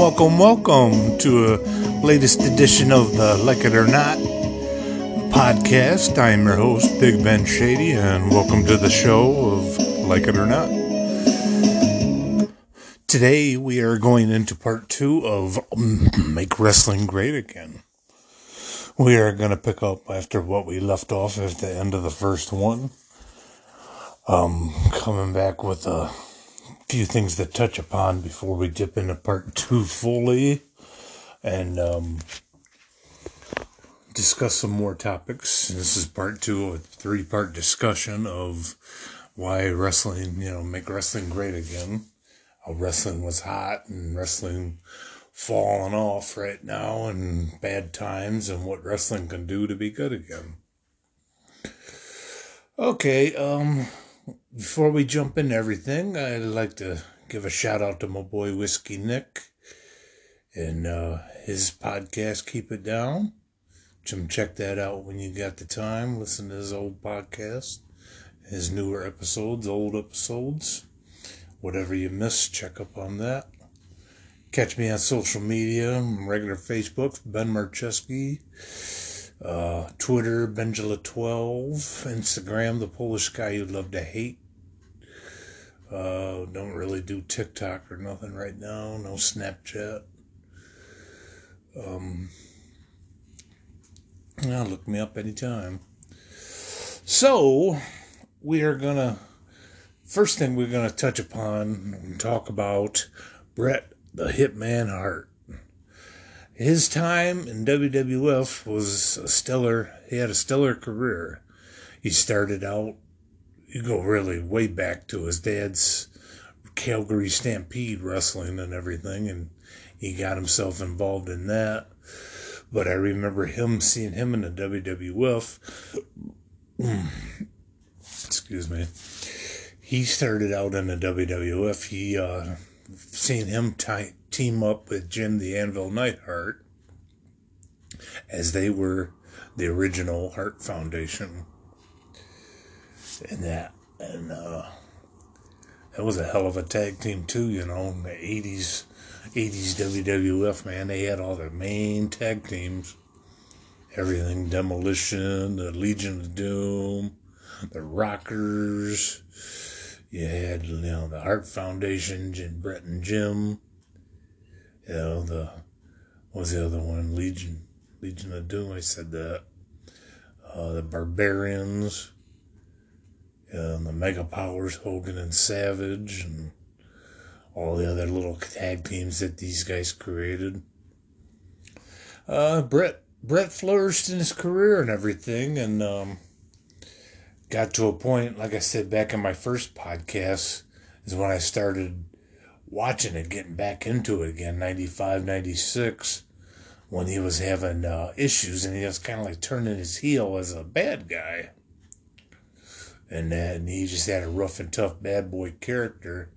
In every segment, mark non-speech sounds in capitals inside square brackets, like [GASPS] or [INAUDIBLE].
Welcome, welcome, to a latest edition of the Like It or Not podcast. I am your host, Big Ben Shady, and welcome to the show of Like It or Not. Today we are going into part two of Make Wrestling Great Again. We are going to pick up after what we left off at the end of the first one. Um, coming back with a few things to touch upon before we dip into part two fully and um, discuss some more topics. This is part two of a three part discussion of why wrestling, you know, make wrestling great again. How wrestling was hot and wrestling falling off right now and bad times and what wrestling can do to be good again. Okay, um, before we jump into everything, I'd like to give a shout out to my boy Whiskey Nick and uh, his podcast, Keep It Down. Jim, check that out when you got the time. Listen to his old podcast, his newer episodes, old episodes. Whatever you miss, check up on that. Catch me on social media, regular Facebook, Ben Marcheski uh, Twitter, Benjula12, Instagram, the Polish guy you'd love to hate. Uh, don't really do TikTok or nothing right now, no Snapchat. Um, yeah, look me up anytime. So, we are gonna, first thing we're gonna touch upon and talk about Bret the Hitman Hart his time in WWF was a stellar. He had a stellar career. He started out, you go really way back to his dad's Calgary Stampede wrestling and everything, and he got himself involved in that. But I remember him seeing him in the WWF. [CLEARS THROAT] Excuse me. He started out in the WWF. He uh, seen him tie, team up with Jim the Anvil Neidhart as they were the original Hart Foundation. And that, and uh, that was a hell of a tag team too, you know, in the 80s, 80s WWF, man. They had all the main tag teams. Everything Demolition, the Legion of Doom, the Rockers. You had, you know, the Hart Foundation, Jim, Bret and Jim. You know, the, what was the other one? Legion, Legion of Doom, I said that. Uh, the Barbarians, and the Mega Powers, Hogan and Savage, and all the other little tag teams that these guys created. Uh, Bret, Bret flourished in his career and everything, and, um, got to a point, like I said back in my first podcast, is when I started watching it, getting back into it again, 95, 96, when he was having uh, issues and he was kind of like turning his heel as a bad guy. And then he just had a rough and tough bad boy character,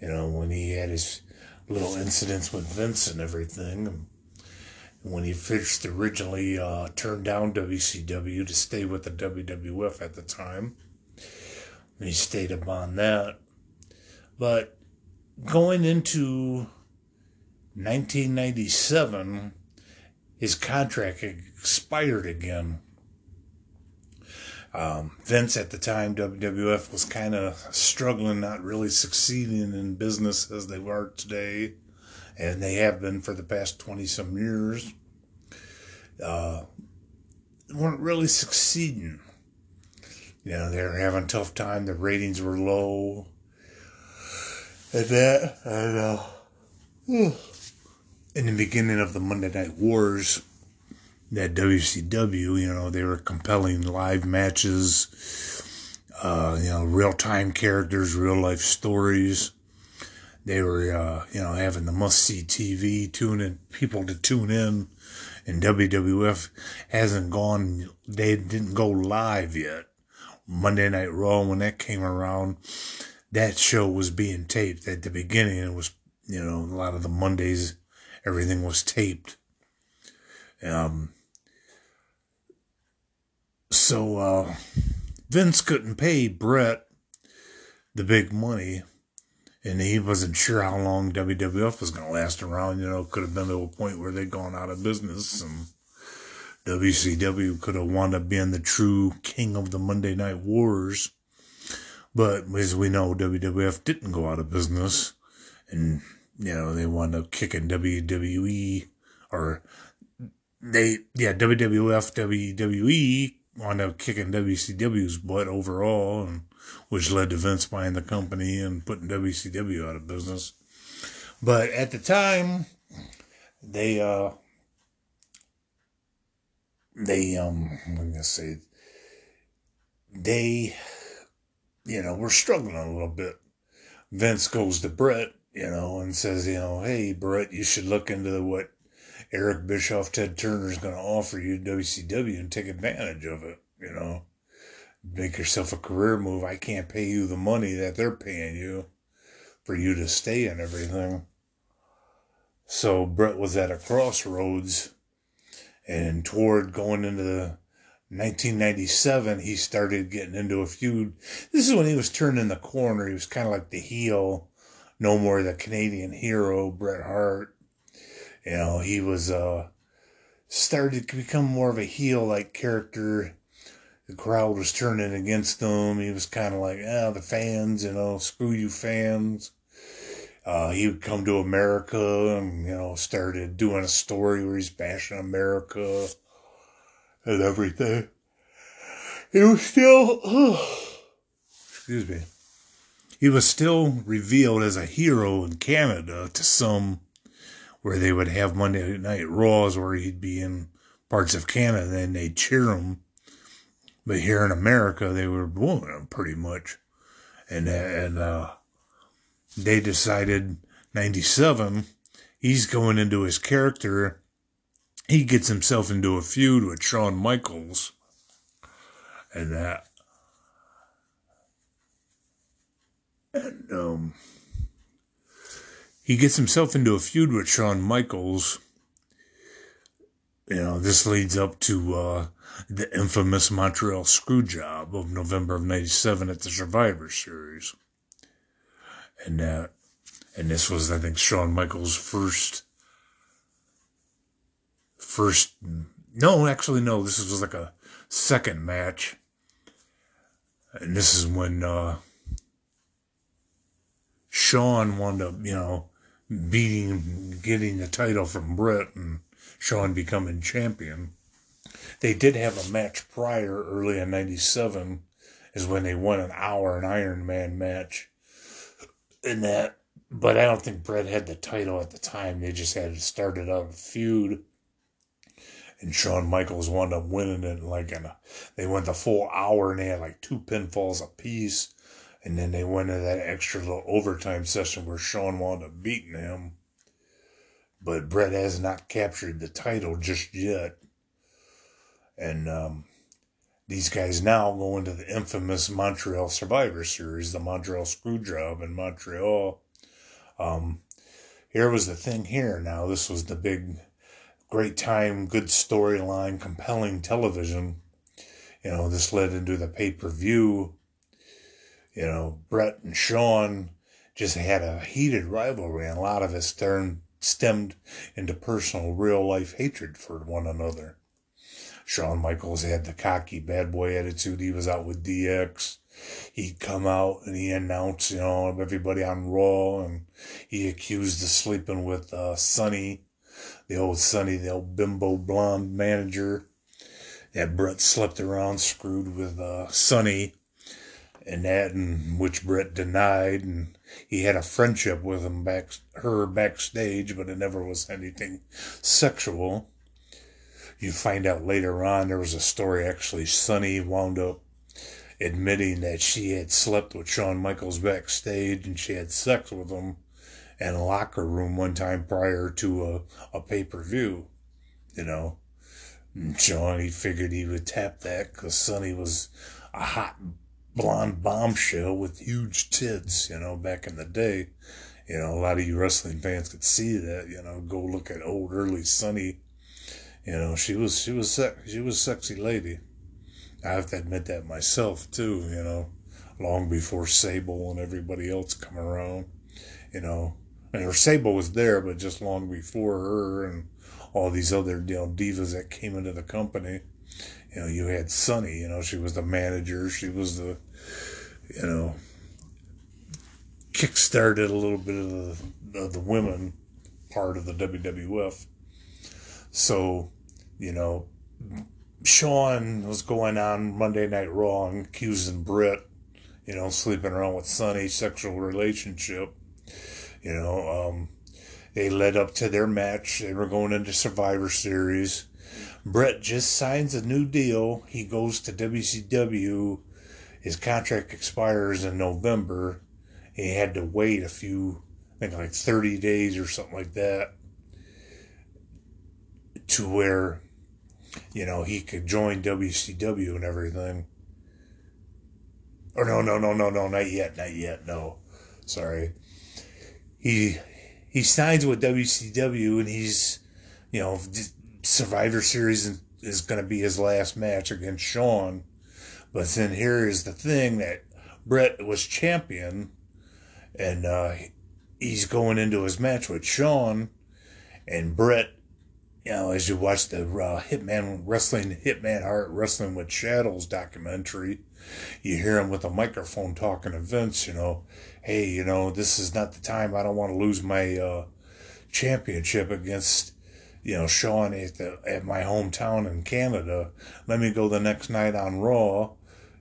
you know, when he had his little incidents with Vince and everything. And when he first originally uh, turned down WCW to stay with the WWF at the time, he stayed upon that. But going into 1997, his contract expired again. Um, Vince at the time, WWF was kind of struggling, not really succeeding in business as they were today, and they have been for the past 20 some years. Uh, weren't really succeeding. You know, they were having a tough time. The ratings were low and that, and uh, in the beginning of the Monday Night Wars, that WCW, you know, they were compelling live matches, uh, you know, real time characters, real life stories. They were, uh, you know, having the must see TV, tuning people to tune in. And WWF hasn't gone, they didn't go live yet. Monday Night Raw, when that came around, that show was being taped at the beginning. It was, you know, a lot of the Mondays, everything was taped. Um, so, uh, Vince couldn't pay Bret the big money. and he wasn't sure how long WWF was going to last around. You know, could have been to a point where they'd gone out of business, and WCW could have wound up being the true king of the Monday Night Wars. But as we know, WWF didn't go out of business, and you know they wound up kicking WWE, or they yeah WWF WWE wound up kicking WCW's butt overall, and which led to Vince buying the company and putting WCW out of business. But at the time, they uh they um I'm gonna say they you know we're struggling a little bit. Vince goes to Bret, you know, and says, you know, hey Bret, you should look into what Eric Bischoff, Ted Turner is going to offer you WCW and take advantage of it, you know make yourself a career move. I can't pay you the money that they're paying you for you to stay and everything. So Bret was at a crossroads and toward going into the 1997, he started getting into a feud. This is when he was turning the corner. He was kind of like the heel, no more the Canadian hero, Bret Hart. You know, he was, uh, started to become more of a heel like character the crowd was turning against him. He was kind of like, ah, the fans, you know, screw you fans. Uh, he would come to America and, you know, started doing a story where he's bashing America and everything. He was still, excuse me, he was still revealed as a hero in Canada to some where they would have Monday Night Raws where he'd be in parts of Canada and they'd cheer him but here in America, they were booing him pretty much. And, and, uh, they decided 97, he's going into his character. He gets himself into a feud with Shawn Michaels. And that. And, um, he gets himself into a feud with Shawn Michaels. You know, this leads up to, uh, the infamous Montreal Screwjob of November of 97 at the Survivor Series. And, uh, and this was, I think, Shawn Michaels' first, first, no, actually, no, this was like a second match. And this is when, uh, Shawn wound up, you know, beating, getting the title from Bret and Shawn becoming champion. They did have a match prior, early in 97, is when they won an hour, an Iron Man match. In that, but I don't think Bret had the title at the time. They just had started out a feud. And Shawn Michaels wound up winning it like in a, they went the full hour and they had like two pinfalls apiece. And then they went into that extra little overtime session where Shawn wound up beating him. But Bret has not captured the title just yet. And um, these guys now go into the infamous Montreal Survivor Series, the Montreal Screwjob in Montreal. Um, here was the thing here now. This was the big, great time, good storyline, compelling television. You know, this led into the pay per view. You know, Bret and Shawn just had a heated rivalry, and a lot of it stemmed, stemmed into personal, real life hatred for one another. Shawn Michaels had the cocky bad boy attitude. He was out with DX. He'd come out and he announced, you know, everybody on Raw, and he accused of sleeping with uh, Sunny, the old Sunny, the old bimbo blonde manager. That Bret slept around, screwed with uh, Sunny, and that, and which Bret denied, and he had a friendship with him back, her backstage, but it never was anything sexual you find out later on there was a story actually Sunny wound up admitting that she had slept with Shawn Michaels backstage and she had sex with him in a locker room one time prior to a, a pay per view, you know. And Shawn, figured he would tap that because Sunny was a hot blonde bombshell with huge tits, you know, back in the day. You know, a lot of you wrestling fans could see that, you know, go look at old early Sunny you know, she was she was she was sexy lady. I have to admit that myself too. You know, long before Sable and everybody else come around. you know, and her Sable was there, but just long before her and all these other you know divas that came into the company. You know, you had Sunny. You know, she was the manager. She was the, you know, kick-started a little bit of the of the women part of the WWF. So, you know, Shawn was going on Monday Night Raw accusing Britt, you know, sleeping around with Sunny, sexual relationship. You know, um, they led up to their match. They were going into Survivor Series. Britt just signs a new deal. He goes to WCW. His contract expires in November. He had to wait a few, I think like 30 days or something like that, to where, you know, he could join WCW and everything. Or no, no, no, no, no, not yet, not yet, no. Sorry. He he signs with WCW and he's, you know, Survivor Series is going to be his last match against Shawn. But then here is the thing that Britt was champion and uh, he's going into his match with Shawn and Britt. You know, as you watch the uh, Hitman Wrestling, Hitman Hart Wrestling with Shadows documentary, you hear him with a microphone talking to Vince, you know, hey, you know, this is not the time. I don't want to lose my uh, championship against, you know, Shawn at, the, at my hometown in Canada. Let me go the next night on Raw.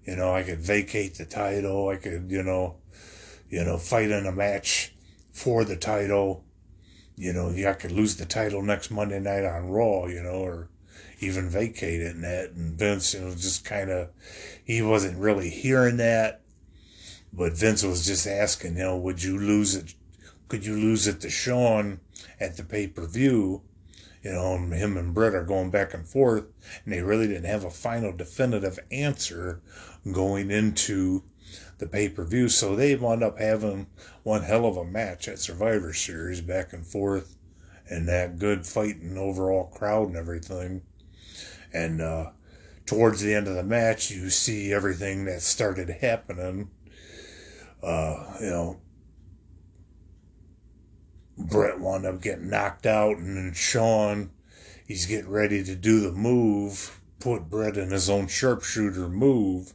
You know, I could vacate the title. I could, you know, you know, fight in a match for the title. You know, I could lose the title next Monday night on Raw, you know, or even vacate it and that. And Vince, you know, just kind of, he wasn't really hearing that. But Vince was just asking, you know, would you lose it? Could you lose it to Shawn at the pay per view? You know, and him and Britt are going back and forth, and they really didn't have a final definitive answer going into the pay per view. So they wound up having one hell of a match at Survivor Series back and forth and that good fighting overall crowd and everything. And uh, towards the end of the match, you see everything that started happening. Uh, you know, Britt wound up getting knocked out, and then Shawn, he's getting ready to do the move, put Bret in his own sharpshooter move,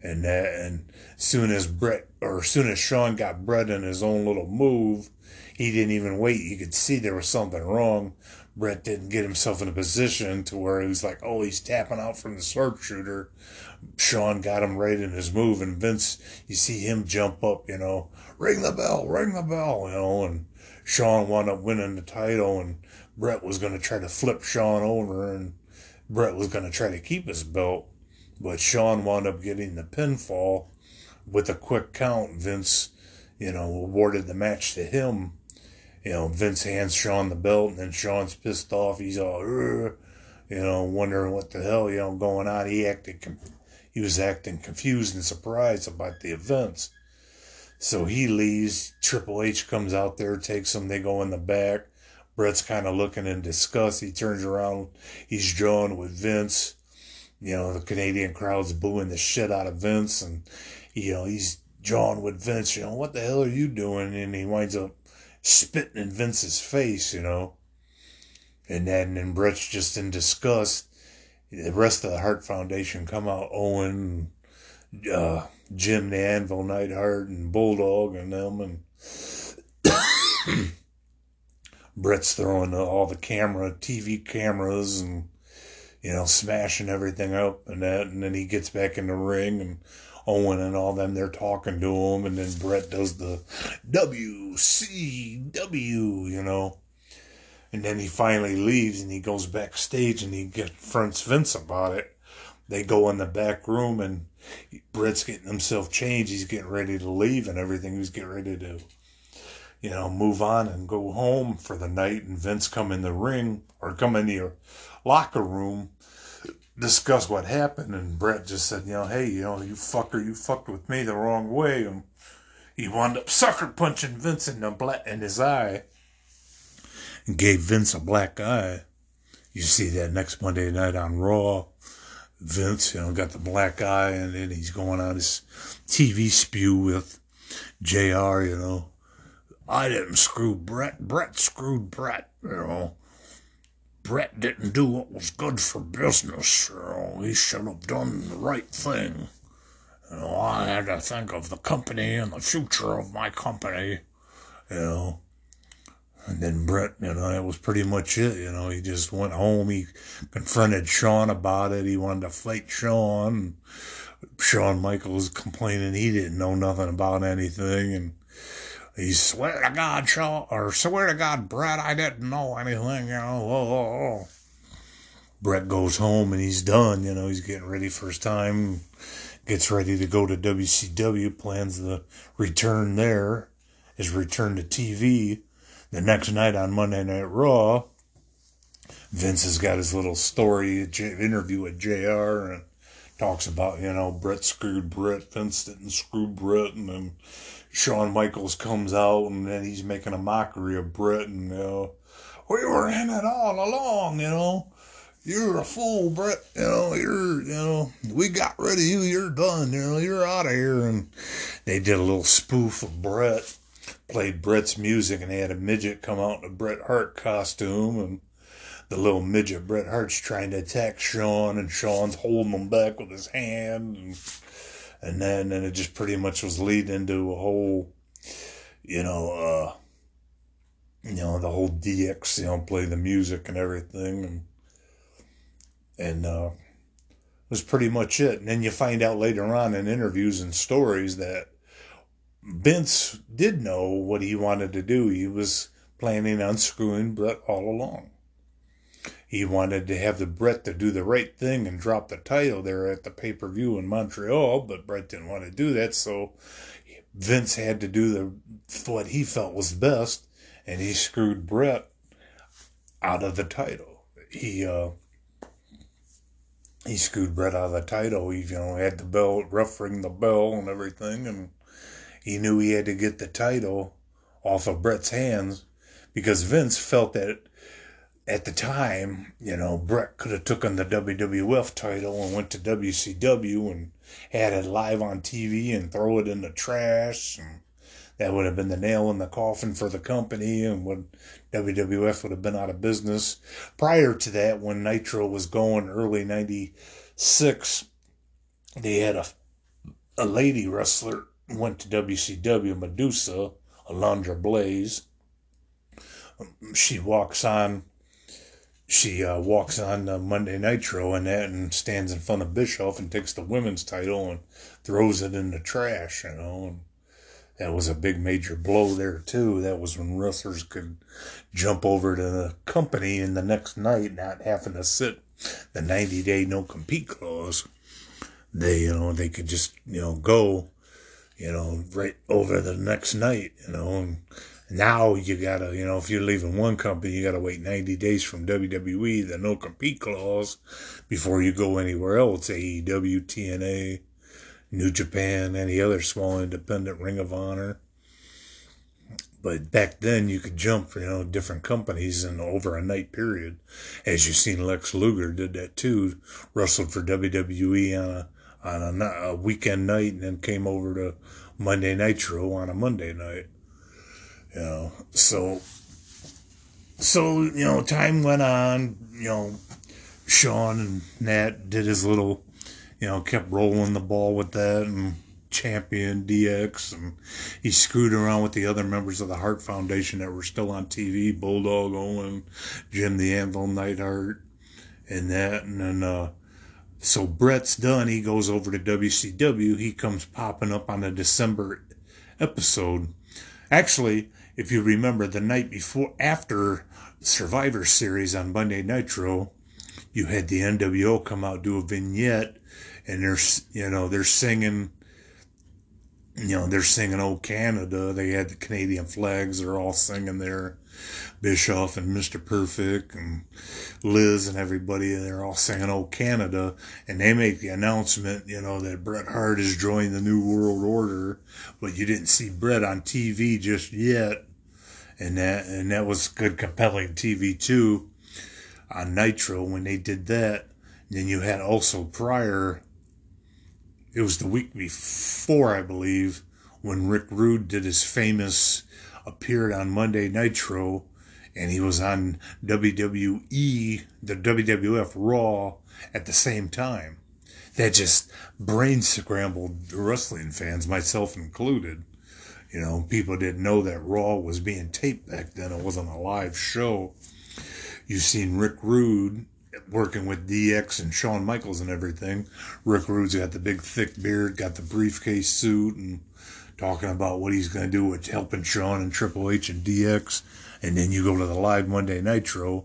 and that, and soon as Britt or soon as Shawn got Bret in his own little move, he didn't even wait. You could see there was something wrong. Britt didn't get himself in a position to where he was like, oh, he's tapping out from the sharpshooter. Shawn got him right in his move, and Vince, you see him jump up, you know, ring the bell, ring the bell, you know, and Shawn wound up winning the title, and Bret was going to try to flip Shawn over, and Bret was going to try to keep his belt. But Shawn wound up getting the pinfall with a quick count. Vince, you know, awarded the match to him. You know, Vince hands Shawn the belt, and then Shawn's pissed off. He's all, you know, wondering what the hell, you know, going on. He acted, he was acting confused and surprised about the events. So he leaves. Triple H comes out there, takes him. They go in the back. Britt's kind of looking in disgust. He turns around. He's drawing with Vince you know, the Canadian crowd's booing the shit out of Vince, and you know he's jawing with Vince. You know, what the hell are you doing? And he winds up spitting in Vince's face. You know, and then and Britt's just in disgust. The rest of the Hart Foundation come out. Owen, uh, Jim the Anvil Neidhart, and Bulldog, and them, and [COUGHS] Britt's throwing all the camera, TV cameras, and you know, smashing everything up and that. And then he gets back in the ring and Owen and all them, they're talking to him. And then Bret does the WCW, you know. And then he finally leaves and he goes backstage and he confronts Vince about it. They go in the back room and Bret's getting himself changed. He's getting ready to leave and everything. He's getting ready to, you know, move on and go home for the night. And Vince come in the ring or come in the locker room discuss what happened, and Bret just said, you know, hey, you know, you fucker, you fucked with me the wrong way, and he wound up sucker punching Vince in the black in his eye, and gave Vince a black eye. You see that next Monday night on Raw. Vince, you know, got the black eye, and then he's going on his TV spew with JR, you know, I didn't screw Bret. Bret screwed Bret. you know. Bret didn't do what was good for business. He should have done the right thing. You know, I had to think of the company and the future of my company, you know. And then Bret, you know, that was pretty much it. You know, he just went home. He confronted Shawn about it. He wanted to fight Sean. Shawn Michaels complaining he didn't know nothing about anything. And he swear to God, Shawn, or swear to God, Bret, I didn't know anything, you know. Oh, oh, oh. Bret goes home and he's done. You know, he's getting ready for his time. Gets ready to go to WCW. Plans the return there. His return to TV the next night on Monday Night Raw, Vince has got his little story interview with JR and talks about, you know, Bret screwed Bret, Vince didn't screw Bret, and then Shawn Michaels comes out and then he's making a mockery of Bret and, you know, we were in it all along, you know. You're a fool, Bret. You know, you're, you know, we got rid of you. You're done. You know, you're out of here. And they did a little spoof of Bret played Bret's music and they had a midget come out in a Bret Hart costume and the little midget Bret Hart's trying to attack Shawn, and Shawn's holding him back with his hand and and then and it just pretty much was leading into a whole you know uh you know the whole DX you know play the music and everything and and uh was pretty much it and then you find out later on in interviews and stories that Vince did know what he wanted to do. He was planning on screwing Bret all along. He wanted to have the Bret to do the right thing and drop the title there at the pay per view in Montreal, but Bret didn't want to do that, so Vince had to do the what he felt was best, and he screwed Bret out of the title. He uh, he screwed Bret out of the title. He you know had the bell, rough ring the bell and everything, and he knew he had to get the title off of Bret's hands because Vince felt that at the time, you know, Bret could have taken the WWF title and went to WCW and had it live on TV and throw it in the trash and that would have been the nail in the coffin for the company and would WWF would have been out of business. Prior to that, when Nitro was going early 96, they had a, a lady wrestler went to WCW Medusa, Alundra Blaze. She walks on. She uh, walks on uh, Monday Nitro and that and stands in front of Bischoff and takes the women's title and throws it in the trash, you know. And that was a big major blow there too. That was when wrestlers could jump over to the company in the next night, not having to sit the 90 day no compete clause. They, you know, they could just, you know, go you know, right over the next night, you know, and now you gotta, you know, if you're leaving one company, you gotta wait 90 days from WWE, the no compete clause, before you go anywhere else, AEW, TNA, New Japan, any other small independent Ring of Honor. But back then you could jump, you know, different companies in over a night period. As you've seen Lex Luger did that too, wrestled for WWE on a on a, a weekend night and then came over to Monday Nitro on a Monday night. You know, so so you know, time went on. You know, Shawn and Nat did his little, you know, kept rolling the ball with that and champion DX, and he screwed around with the other members of the Hart Foundation that were still on TV, Bulldog Owen, Jim the Anvil Neidhart, and that, and then uh, so Bret's done. He goes over to WCW. He comes popping up on a December episode. Actually, if you remember, the night before, after Survivor Series on Monday Nitro, you had the NWO come out do a vignette, and they're you know they're singing. You know they're singing "Oh Canada." They had the Canadian flags. They're all singing there. Bischoff and Mr. Perfect and Liz and everybody, and they're all singing "Oh Canada," and they make the announcement, you know, that Bret Hart is joining the New World Order, but you didn't see Bret on TV just yet, and that and that was good, compelling TV too, on Nitro when they did that. And then you had also prior. It was the week before, I believe, when Rick Rude did his famous appeared on Monday Nitro and he was on WWE, the WWF Raw at the same time. That just brain scrambled wrestling fans, myself included. You know, people didn't know that Raw was being taped back then. It wasn't a live show. You've seen Rick Rude working with DX and Shawn Michaels and everything. Rick Rude's got the big thick beard, got the briefcase suit, and talking about what he's going to do with helping Shawn and Triple H and DX. And then you go to the live Monday Nitro.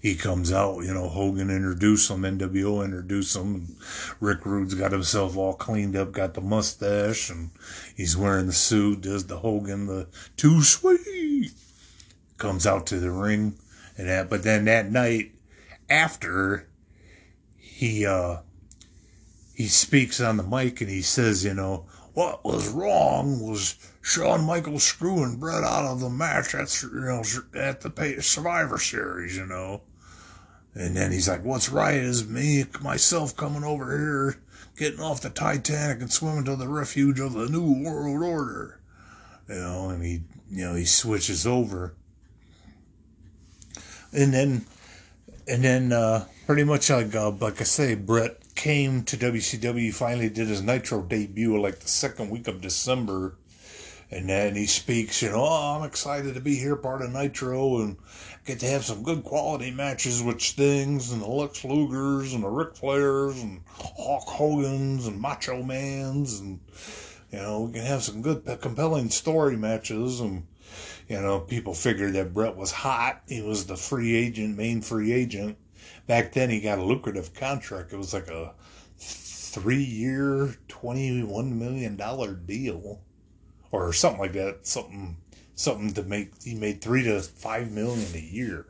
He comes out, you know, Hogan introduced him, NWO introduced him. Rick Rude's got himself all cleaned up, got the mustache, and he's wearing the suit, does the Hogan, the too sweet. Comes out to the ring and that. But then that night after, he, uh, he speaks on the mic and he says, you know, what was wrong was Shawn Michaels screwing Bret out of the match. You know, at the Survivor Series, you know. And then he's like, what's right is me, myself coming over here, getting off the Titanic and swimming to the refuge of the New World Order. You know, and he, you know, he switches over. And then, and then, uh, pretty much like, uh, like I say, Bret came to WCW, finally did his Nitro debut like the second week of December. And then he speaks, you know, oh, I'm excited to be here, part of Nitro, and get to have some good quality matches with Stings and the Lex Lugers and the Ric Flairs and Hulk Hogan's and Macho Man's, and you know, we can have some good, compelling story matches. And you know, people figured that Bret was hot. He was the free agent, main free agent, back then he got a lucrative contract. It was like a three year, $21 million deal or something like that. Something, something to make, he made three to five million a year.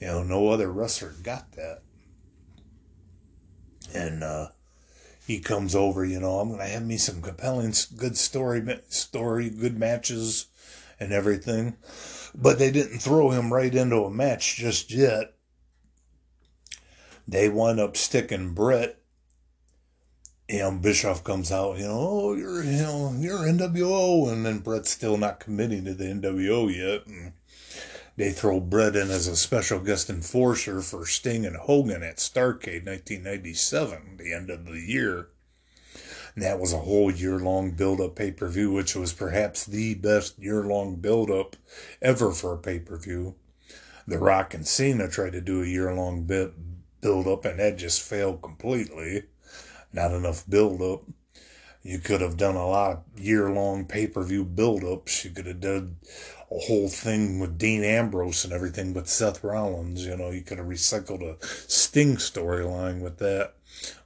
You know, no other wrestler got that. And, uh, he comes over, you know, I'm going to have me some compelling, good story, story, good matches and everything. But they didn't throw him right into a match just yet they wind up sticking Bret. You know, Bischoff comes out, you know, oh, you're, you know, you're NWO, and then Bret's still not committing to the NWO yet. And they throw Bret in as a special guest enforcer for Sting and Hogan at Starcade 1997, the end of the year. And that was a whole year long build up pay per view, which was perhaps the best year long build up ever for a pay per view. The Rock and Cena tried to do a year long bit build up, and that just failed completely. Not enough build up. You could have done a lot of year long pay per view build ups. You could have done a whole thing with Dean Ambrose and everything, but Seth Rollins, you know, you could have recycled a Sting storyline with that.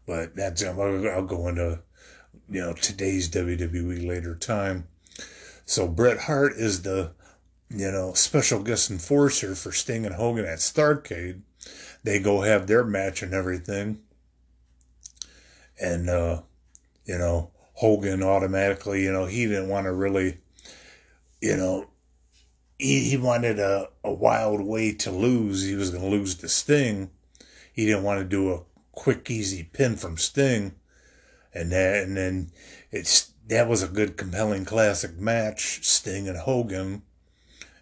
But that's, I'll, I'll go into, you know, today's WWE later time. So Bret Hart is the, you know, special guest enforcer for Sting and Hogan at Starcade they go have their match and everything. And, uh, you know, Hogan automatically, you know, he didn't want to really, you know, he, he wanted a, a wild way to lose. He was going to lose to Sting. He didn't want to do a quick, easy pin from Sting. And that, and then it's, that was a good, compelling classic match, Sting and Hogan.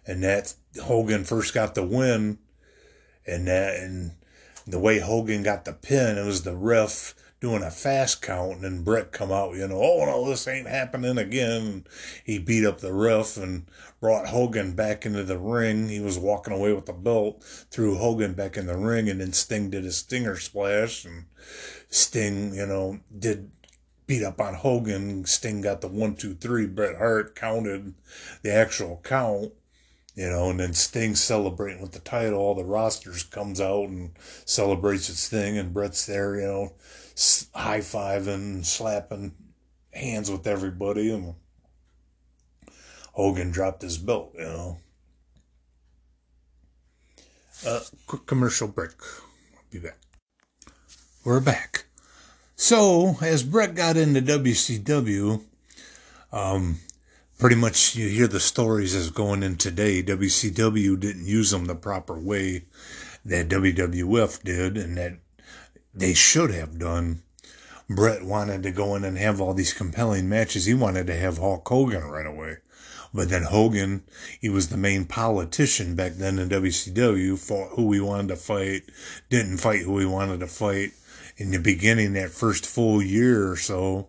And that Hogan first got the win and that and the way Hogan got the pin, it was the ref doing a fast count, and then Bret come out, you know, oh no, this ain't happening again. He beat up the ref and brought Hogan back into the ring. He was walking away with the belt, threw Hogan back in the ring, and then Sting did a stinger splash, and Sting, you know, did beat up on Hogan. Sting got the one, two, three. Bret Hart counted the actual count you know, and then Sting celebrating with the title. All the rosters comes out and celebrates its thing, and Bret's there, you know, high fiving, slapping hands with everybody, and Hogan dropped his belt, you know. Uh, quick commercial break. Be back. We're back. So, as Bret got into WCW, um, pretty much you hear the stories as going in today. WCW didn't use them the proper way that WWF did and that they should have done. Bret wanted to go in and have all these compelling matches. He wanted to have Hulk Hogan right away. But then Hogan, he was the main politician back then in WCW, fought who he wanted to fight, didn't fight who he wanted to fight. In the beginning, that first full year or so,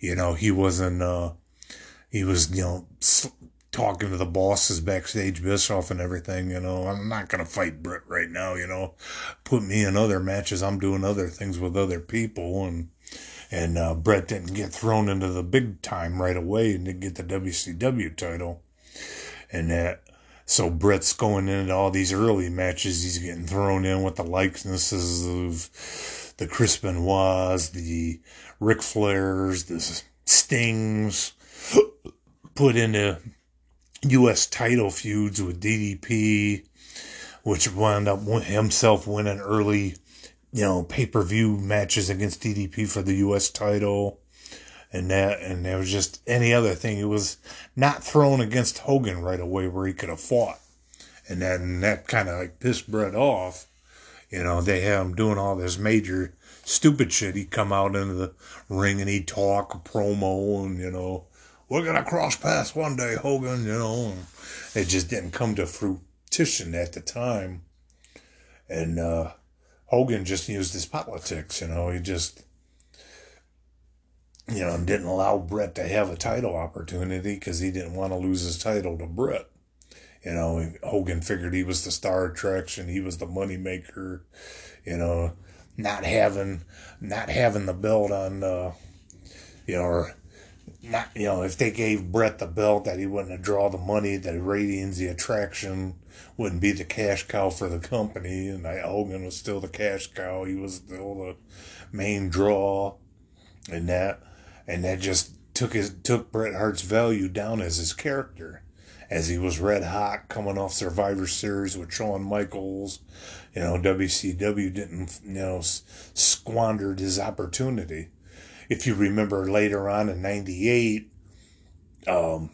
you know, he wasn't, uh, he was, you know, talking to the bosses backstage, Bischoff and everything, you know, I'm not going to fight Bret right now, you know, put me in other matches. I'm doing other things with other people. And, and, uh, Bret didn't get thrown into the big time right away and didn't get the WCW title. And that, so Bret's going into all these early matches. He's getting thrown in with the likenesses of the Chris Benoit's, the Ric Flairs, the Stings, put into U.S. title feuds with DDP, which wound up himself winning early, you know, pay per view matches against DDP for the U.S. title. And that, and there was just any other thing. It was not thrown against Hogan right away where he could have fought. And that, and that kind of like pissed Bret off. You know, they had him doing all this major stupid shit. He'd come out into the ring and he'd talk promo and, you know, we're gonna cross paths one day, Hogan, you know. It just didn't come to fruition at the time. And uh, Hogan just used his politics, you know. He just, you know, didn't allow Bret to have a title opportunity because he didn't want to lose his title to Bret. You know, Hogan figured he was the star attraction, he was the money maker. You know, not having not having the belt on, uh, you know, or not, you know, if they gave Bret the belt, that he wouldn't draw the money, the ratings, the attraction wouldn't be the cash cow for the company. And Hogan was still the cash cow. He was still the main draw, and that, and that just took his took Bret Hart's value down as his character, as he was red hot coming off Survivor Series with Shawn Michaels. You know, WCW didn't you know squandered his opportunity if you remember later on in 98, um,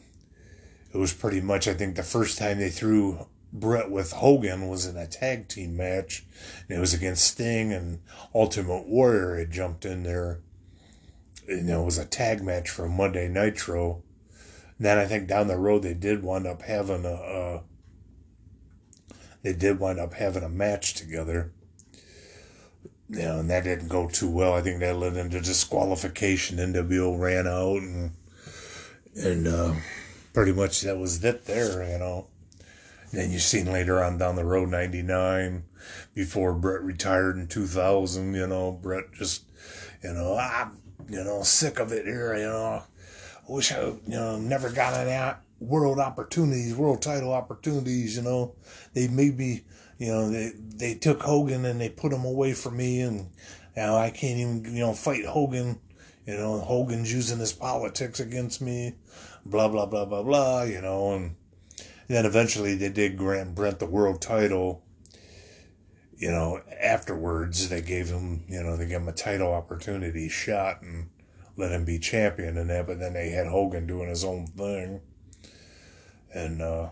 it was pretty much, I think, the first time they threw Bret with Hogan was in a tag team match. And it was against Sting and Ultimate Warrior had jumped in there. Know, it was a tag match for Monday Nitro. then I think down the road they did wind up having a, uh, they did wind up having a match together you know, and that didn't go too well. I think that led into disqualification. NWO ran out, and and uh, pretty much that was it there, you know. Then you seen later on down the road, '99, before Bret retired in 2000. You know, Bret just, you know, I'm, you know, sick of it here. You know, I wish I, you know, never got any world opportunities, world title opportunities. You know, they made me you know, they they took Hogan and they put him away from me, and now I can't even you know fight Hogan. You know, Hogan's using his politics against me, blah blah blah blah blah. You know, and then eventually they did grant Brent the world title. You know, afterwards they gave him, you know, they gave him a title opportunity shot and let him be champion and that. But then they had Hogan doing his own thing, and uh,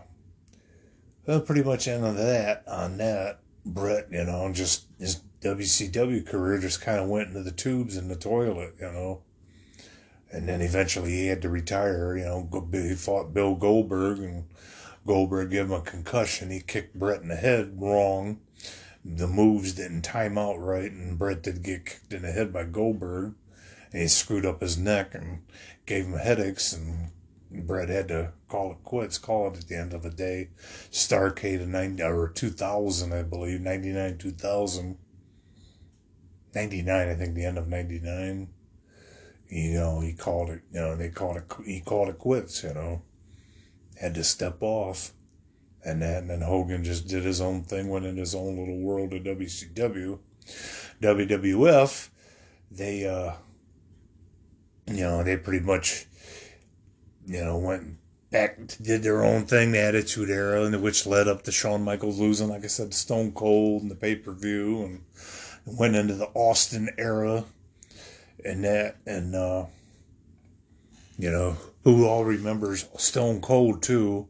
well, pretty much end of that on that. Bret, you know, just his WCW career just kind of went into the tubes in the toilet, you know. And then eventually he had to retire, you know. He fought Bill Goldberg, and Goldberg gave him a concussion. He kicked Bret in the head wrong. The moves didn't time out right, and Bret did get kicked in the head by Goldberg. And he screwed up his neck and gave him headaches and Bret had to call it quits, call it at the end of the day. Starcade in 90, or 2000, I believe, 99, 2000. 99, I think, the end of 99. You know, he called it, you know, they called it, he called it quits, you know. Had to step off. And then, and then Hogan just did his own thing, went in his own little world of WCW. WWF, they, uh, you know, they pretty much you know, went back, did their own thing, the Attitude Era, and which led up to Shawn Michaels losing, like I said, Stone Cold and the pay per view, and went into the Austin era, and that, and uh, you know, who all remembers Stone Cold too.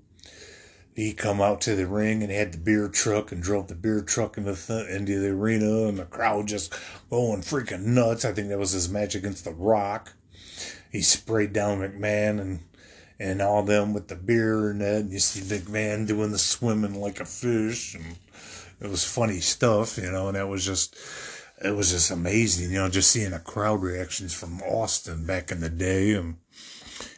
He come out to the ring and had the beer truck and drove the beer truck into the, into the arena and the crowd just going freaking nuts. I think that was his match against The Rock. He sprayed down McMahon and and all them with the beer and that. And you see McMahon doing the swimming like a fish, and it was funny stuff, you know. And that was just, it was just amazing, you know, just seeing the crowd reactions from Austin back in the day, and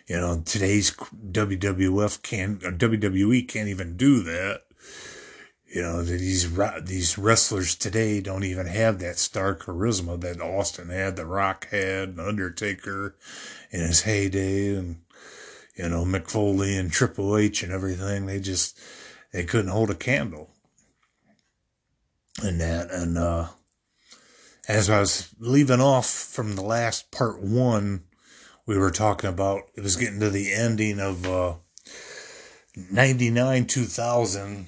you know, today's WWF can't, WWE can't even do that. You know, these these wrestlers today don't even have that star charisma that Austin had, The Rock had, Undertaker in his heyday, and you know Mick Foley and Triple H and everything. They just they couldn't hold a candle. And that, and uh, as I was leaving off from the last part one, we were talking about it was getting to the ending of uh, 99 2000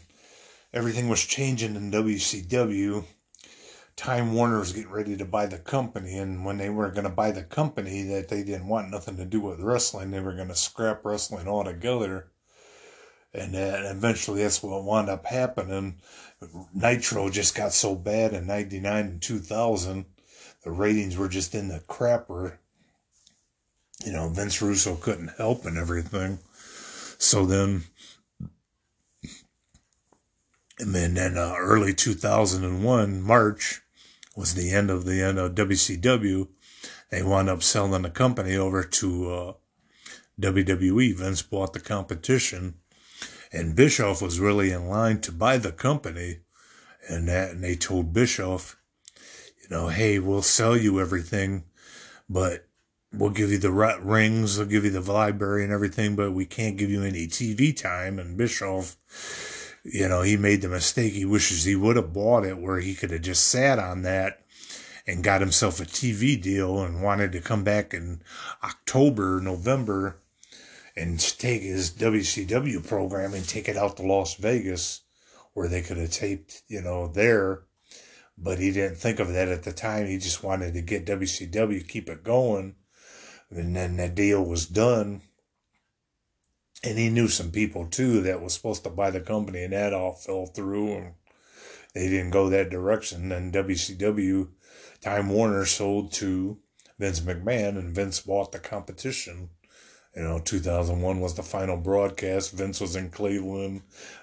everything was changing in WCW. Time Warner was getting ready to buy the company, and when they were going to buy the company, that they didn't want nothing to do with wrestling, they were going to scrap wrestling altogether. And, uh, eventually, that's what wound up happening. Nitro just got so bad in '99 and 2000, the ratings were just in the crapper. You know, Vince Russo couldn't help and everything. So then and then in uh, early 2001, March was the end of the end of WCW. They wound up selling the company over to uh, WWE. Vince bought the competition, and Bischoff was really in line to buy the company. And that, and they told Bischoff, you know, hey, we'll sell you everything, but we'll give you the rings, we'll give you the library and everything, but we can't give you any TV time. And Bischoff you know, he made the mistake. He wishes he would have bought it where he could have just sat on that and got himself a TV deal and wanted to come back in October, November and take his WCW program and take it out to Las Vegas where they could have taped, you know, there. But he didn't think of that at the time. He just wanted to get WCW, keep it going. And then that deal was done and he knew some people too that was supposed to buy the company, and that all fell through, and they didn't go that direction. And WCW, Time Warner sold to Vince McMahon, and Vince bought the competition. You know, 2001 was the final broadcast. Vince was in Cleveland.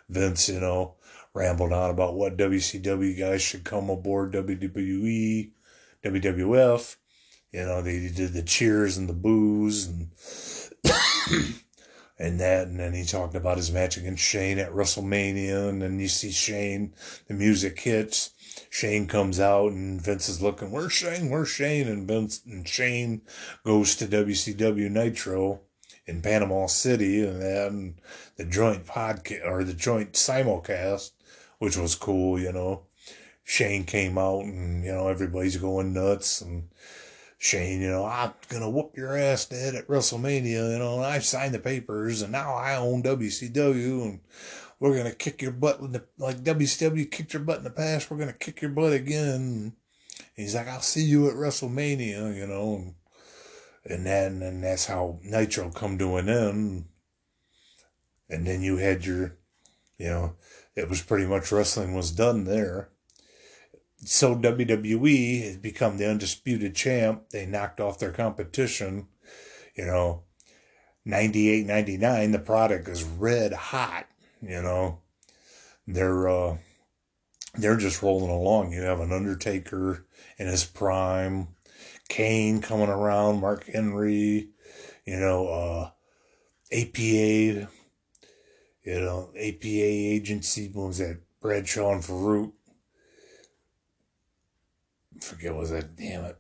Vince, you know, rambled on about what WCW guys should come aboard WWE, WWF. You know, they did the cheers and the boos and and that. And then he talked about his match against Shane at WrestleMania. And then you see Shane, the music hits. Shane comes out and Vince is looking, where's Shane? Where's Shane? And Vince and Shane goes to WCW Nitro in Panama City and then the joint podcast or the joint simulcast, which was cool, you know. Shane came out and, you know, everybody's going nuts and Shane, you know, I'm gonna whoop your ass, Dad, at WrestleMania. You know, and I signed the papers, and now I own WCW, and we're gonna kick your butt the like WCW kicked your butt in the past. We're gonna kick your butt again. And he's like, I'll see you at WrestleMania, you know, and then and that's how Nitro come to an end. And then you had your, you know, it was pretty much wrestling was done there so WWE has become the undisputed champ. They knocked off their competition. You know, 98, 99, the product is red hot. You know, they're, uh, they're just rolling along. You have an Undertaker in his prime, Kane coming around, Mark Henry, you know, uh, APA, you know, APA agency, what was that? Bradshaw and Farooq forget was that damn it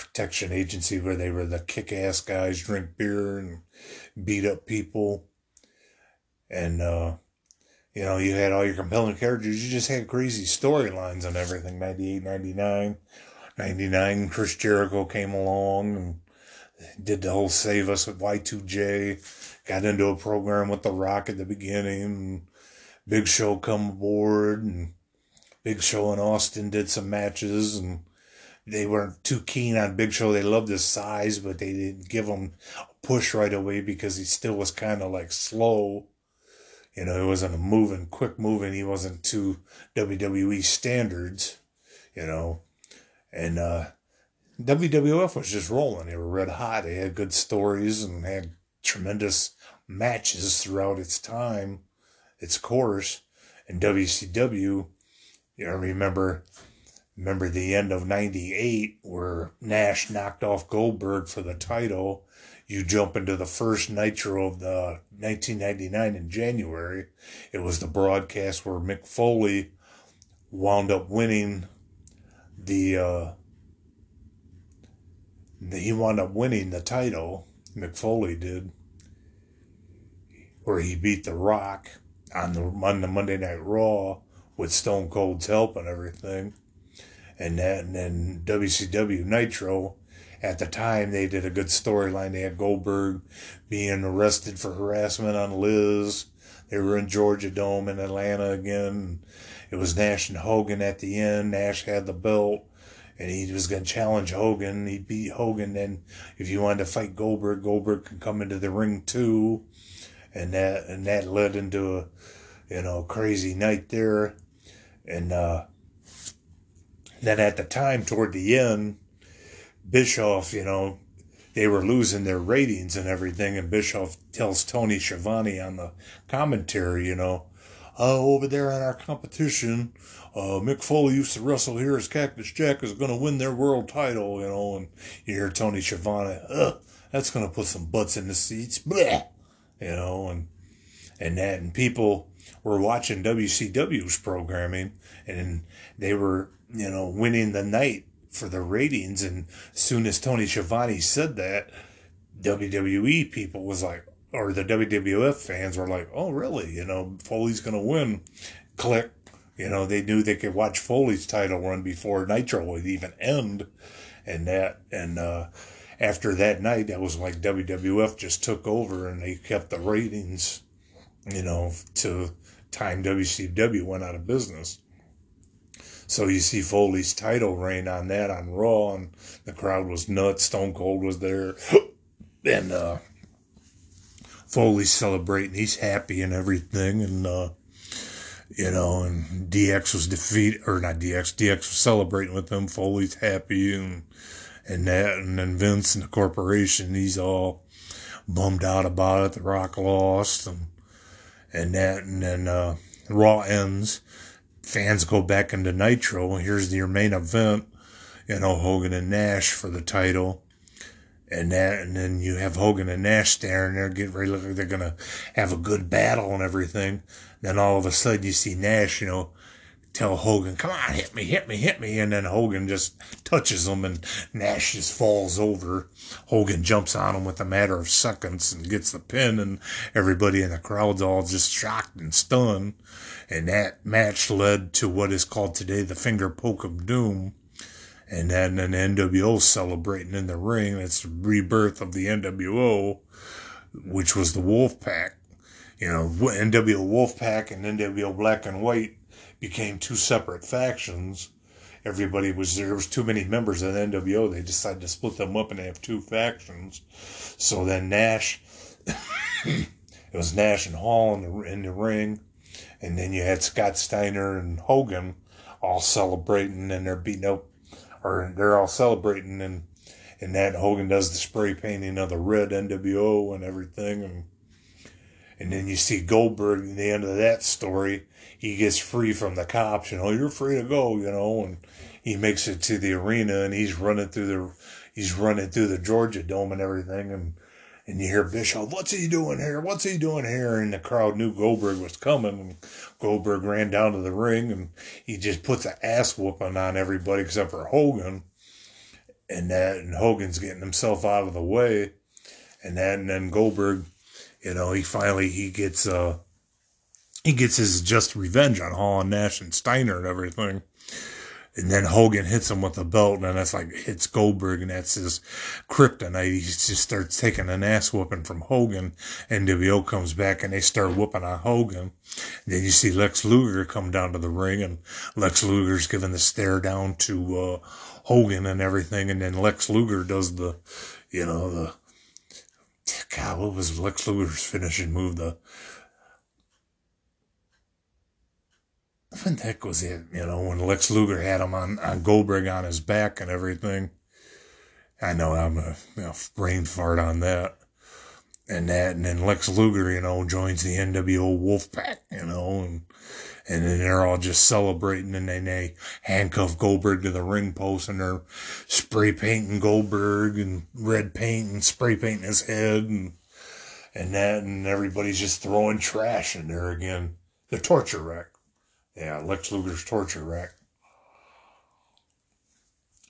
protection agency where they were the kick ass guys, drink beer and beat up people. And uh, you know, you had all your compelling characters. You just had crazy storylines and everything. 98, 99. 99, Chris Jericho came along and did the whole save us with Y2J. Got into a program with The Rock at the beginning. Big Show come aboard and Big Show and Austin did some matches and they weren't too keen on Big Show. They loved his size, but they didn't give him a push right away because he still was kind of like slow. You know, he wasn't a moving, quick moving. He wasn't to WWE standards, you know. And uh, WWF was just rolling. They were red hot. They had good stories and had tremendous matches throughout its time, its course. And WCW, you know, remember remember the end of 98 where Nash knocked off Goldberg for the title. You jump into the first Nitro of the 1999 in January. It was the broadcast where Mick Foley wound up winning the, uh, he wound up winning the title. Mick Foley did, where he beat The Rock on the on the Monday Night Raw with Stone Cold's help and everything and that, and then WCW Nitro. At the time, they did a good storyline. They had Goldberg being arrested for harassment on Liz. They were in Georgia Dome in Atlanta again. It was Nash and Hogan at the end. Nash had the belt and he was going to challenge Hogan. He beat Hogan. Then if you wanted to fight Goldberg, Goldberg could come into the ring too. And that, and that led into a, you know, crazy night there. And, uh, then at the time, toward the end, Bischoff, you know, they were losing their ratings and everything. And Bischoff tells Tony Schiavone on the commentary, you know, oh, over there in our competition, uh, Mick Foley used to wrestle here as Cactus Jack is going to win their world title, you know, and you hear Tony Schiavone, that's going to put some butts in the seats, Bleh! you know, and, and that, and people were watching WCW's programming and they were you know, winning the night for the ratings. And soon as Tony Schiavone said that, WWE people was like, or the WWF fans were like, oh, really? You know, Foley's going to win. Click. You know, they knew they could watch Foley's title run before Nitro would even end. And that, and, uh, after that night, that was like WWF just took over and they kept the ratings, you know, to time WCW went out of business. So you see Foley's title reign on that on Raw, and the crowd was nuts. Stone Cold was there, [GASPS] and uh, Foley's celebrating. He's happy and everything, and uh, you know, and DX was defeated, or not DX. DX was celebrating with him. Foley's happy, and and that, and then Vince and the corporation, he's all bummed out about it. The Rock lost, and and that, and then uh, Raw ends fans go back into Nitro. Here's your main event, you know, Hogan and Nash for the title. And that, and then you have Hogan and Nash staring there, getting ready, look like they're gonna have a good battle and everything. Then all of a sudden you see Nash, you know, tell Hogan, come on, hit me, hit me, hit me. And then Hogan just touches him and Nash just falls over. Hogan jumps on him with a matter of seconds and gets the pin and everybody in the crowd's all just shocked and stunned. And that match led to what is called today the finger poke of doom. And then an NWO celebrating in the ring. It's the rebirth of the NWO, which was the Wolf Pack. You know, NWO Wolf Pack and NWO Black and White became two separate factions. Everybody was there was too many members the NWO. They decided to split them up and have two factions. So then Nash, [COUGHS] it was Nash and Hall in the in the ring, and then you had Scott Steiner and Hogan all celebrating, and they're beating up, or they're all celebrating, and and that Hogan does the spray painting of the red NWO and everything, and and then you see Goldberg in the end of that story he gets free from the cops. You know, you're free to go. You know, and he makes it to the arena and he's running through the he's running through the Georgia Dome and everything, and and you hear Bischoff, "What's he doing here? What's he doing here?" And the crowd knew Goldberg was coming, and Goldberg ran down to the ring and he just puts an ass whooping on everybody except for Hogan, and that and Hogan's getting himself out of the way, and then and then Goldberg, you know, he finally he gets uh he gets his just revenge on Hall and Nash and Steiner and everything. And then Hogan hits him with the belt, and that's like hits Goldberg, and that's his kryptonite. He just starts taking an ass whooping from Hogan. NWO comes back, and they start whooping on Hogan. And then you see Lex Luger come down to the ring, and Lex Luger's giving the stare down to uh, Hogan and everything. And then Lex Luger does the, you know, the God, what was Lex Luger's finishing move? The when the heck was it? You know, when Lex Luger had him on, on Goldberg on his back and everything. I know I'm a brain fart on that. and that, and then Lex Luger, you know, joins the NWO Wolfpack, you know, and and then they're all just celebrating, and then they handcuff Goldberg to the ring post, and they're spray painting Goldberg and red paint and spray painting his head, and and that, and everybody's just throwing trash in there again. The torture rack, yeah, Lex Luger's torture rack,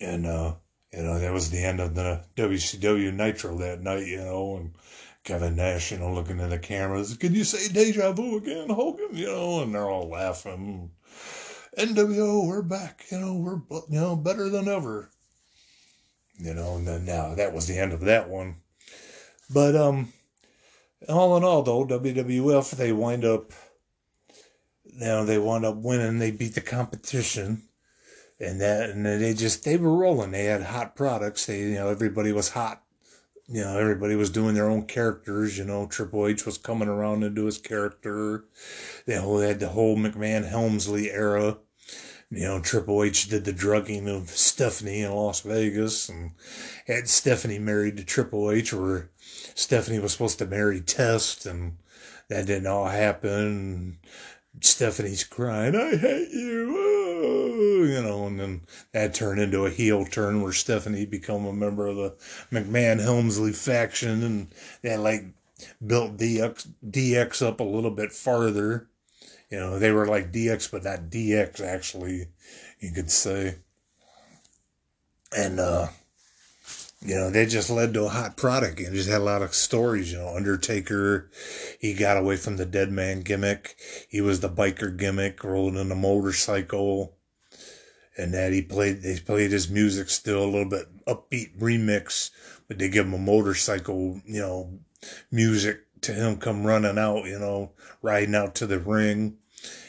and uh, you know that was the end of the WCW Nitro that night, you know, and Kevin Nash, you know, looking at the cameras. Can you say deja vu again, Hogan? You know, and they're all laughing. NWO, we're back. You know, we're you know better than ever. You know, and then now that was the end of that one. But um, all in all, though, WWF they wind up. You know, they wound up winning. They beat the competition and that and they just they were rolling they had hot products they you know everybody was hot you know, everybody was doing their own characters. You know, Triple H was coming around to do his character. They had the whole McMahon Helmsley era. You know, Triple H did the drugging of Stephanie in Las Vegas and had Stephanie married to Triple H, where Stephanie was supposed to marry Test, and that didn't all happen. Stephanie's crying, I hate you, oh, you know, and then that turned into a heel turn where Stephanie become a member of the McMahon Helmsley faction and they like built DX, DX up a little bit farther. You know, they were like DX, but not DX actually, you could say. And, uh, you know, they just led to a hot product and just had a lot of stories. You know, Undertaker, he got away from the dead man gimmick. He was the biker gimmick, rolling in a motorcycle. And that he played, they played his music still a little bit upbeat remix, but they give him a motorcycle, you know, music to him come running out, you know, riding out to the ring.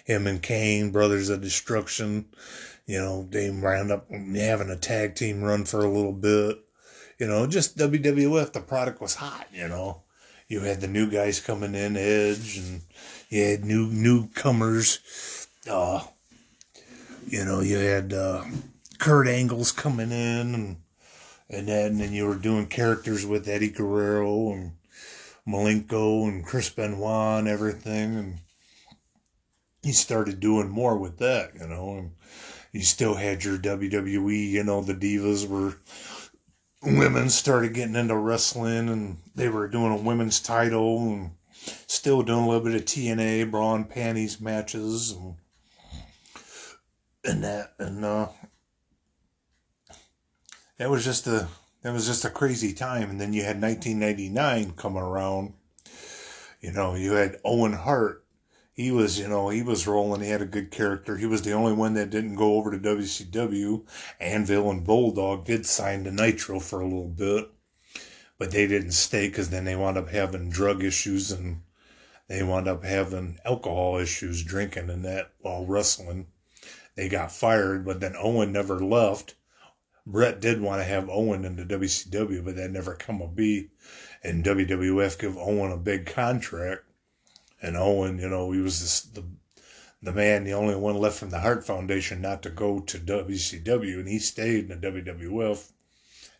Him and Kane, Brothers of Destruction, you know, they round up having a tag team run for a little bit you know, just WWF, the product was hot, you know. You had the new guys coming in, Edge, and you had new newcomers. Uh, you know, you had uh, Kurt Angle's coming in, and and then, and then you were doing characters with Eddie Guerrero and Malenko and Chris Benoit and everything, and he started doing more with that, you know, and you still had your WWE, you know, the divas were women started getting into wrestling and they were doing a women's title and still doing a little bit of TNA bra and panties matches and and that and uh that was just a that was just a crazy time. And then you had 1999 coming around. You know you had Owen Hart he was, you know, he was rolling. He had a good character. He was the only one that didn't go over to WCW. Anvil and Bulldog did sign to Nitro for a little bit, but they didn't stay because then they wound up having drug issues and they wound up having alcohol issues, drinking and that while wrestling. They got fired, but then Owen never left. Bret did want to have Owen in the WCW, but that never come a be. And WWF give Owen a big contract and Owen, you know, he was this, the the man, the only one left from the Hart Foundation not to go to WCW, and he stayed in the WWF,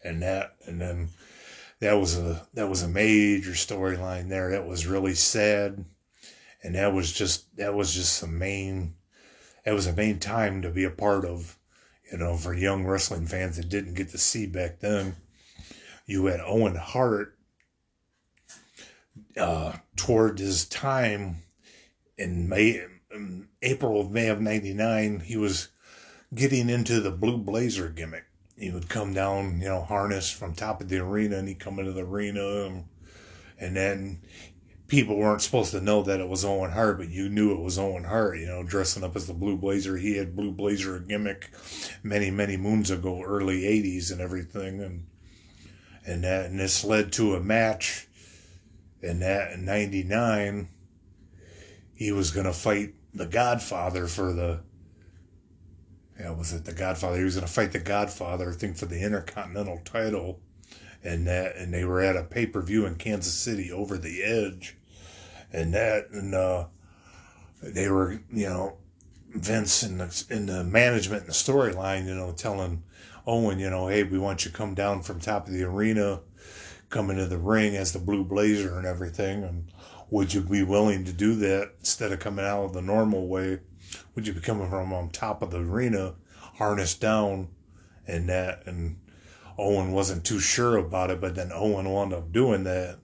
and that, and then that was a that was a major storyline there. That was really sad, and that was just that was just the main that was a main time to be a part of, you know, for young wrestling fans that didn't get to see back then. You had Owen Hart uh, toward his time in May, in April of May of '99, he was getting into the blue blazer gimmick. He would come down, you know, harnessed from top of the arena, and he'd come into the arena, and, and then people weren't supposed to know that it was Owen Hart, but you knew it was Owen Hart, you know, dressing up as the Blue Blazer. He had Blue Blazer gimmick many, many moons ago, early 80s and everything. And, and that, and this led to a match and that in 99 he was going to fight the godfather for the yeah was it the godfather? He was going to fight the godfather i think for the intercontinental title. And that and they were at a pay-per-view in kansas city over the edge. And that and uh they were you know vince and the, and the management and the storyline you know telling owen you know hey we want you to come down from top of the arena come into the ring as the blue blazer and everything. And would you be willing to do that instead of coming out of the normal way? Would you be coming from on top of the arena, harnessed down, and that? And Owen wasn't too sure about it, but then Owen wound up doing that.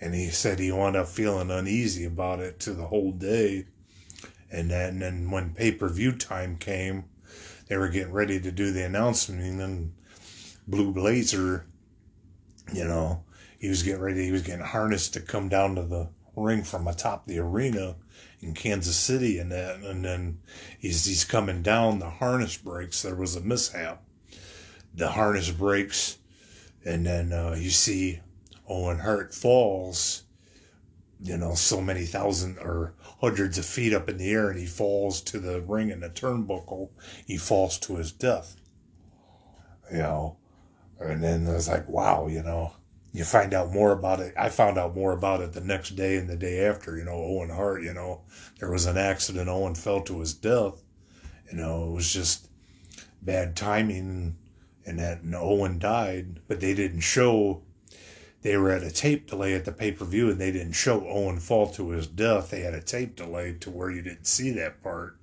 And he said he wound up feeling uneasy about it to the whole day. And then, and then when pay per view time came, they were getting ready to do the announcement, and then Blue Blazer, you know, he was getting ready, he was getting harnessed to come down to the ring from atop the arena in Kansas City and that and then he's he's coming down the harness breaks there was a mishap. The harness breaks and then uh, you see Owen Hart falls you know so many thousand or hundreds of feet up in the air and he falls to the ring in the turnbuckle. He falls to his death. You know and then I was like wow you know you find out more about it. I found out more about it the next day and the day after. You know, Owen Hart. You know, there was an accident. Owen fell to his death. You know, it was just bad timing, and that and Owen died. But they didn't show. They were at a tape delay at the pay per view, and they didn't show Owen fall to his death. They had a tape delay to where you didn't see that part.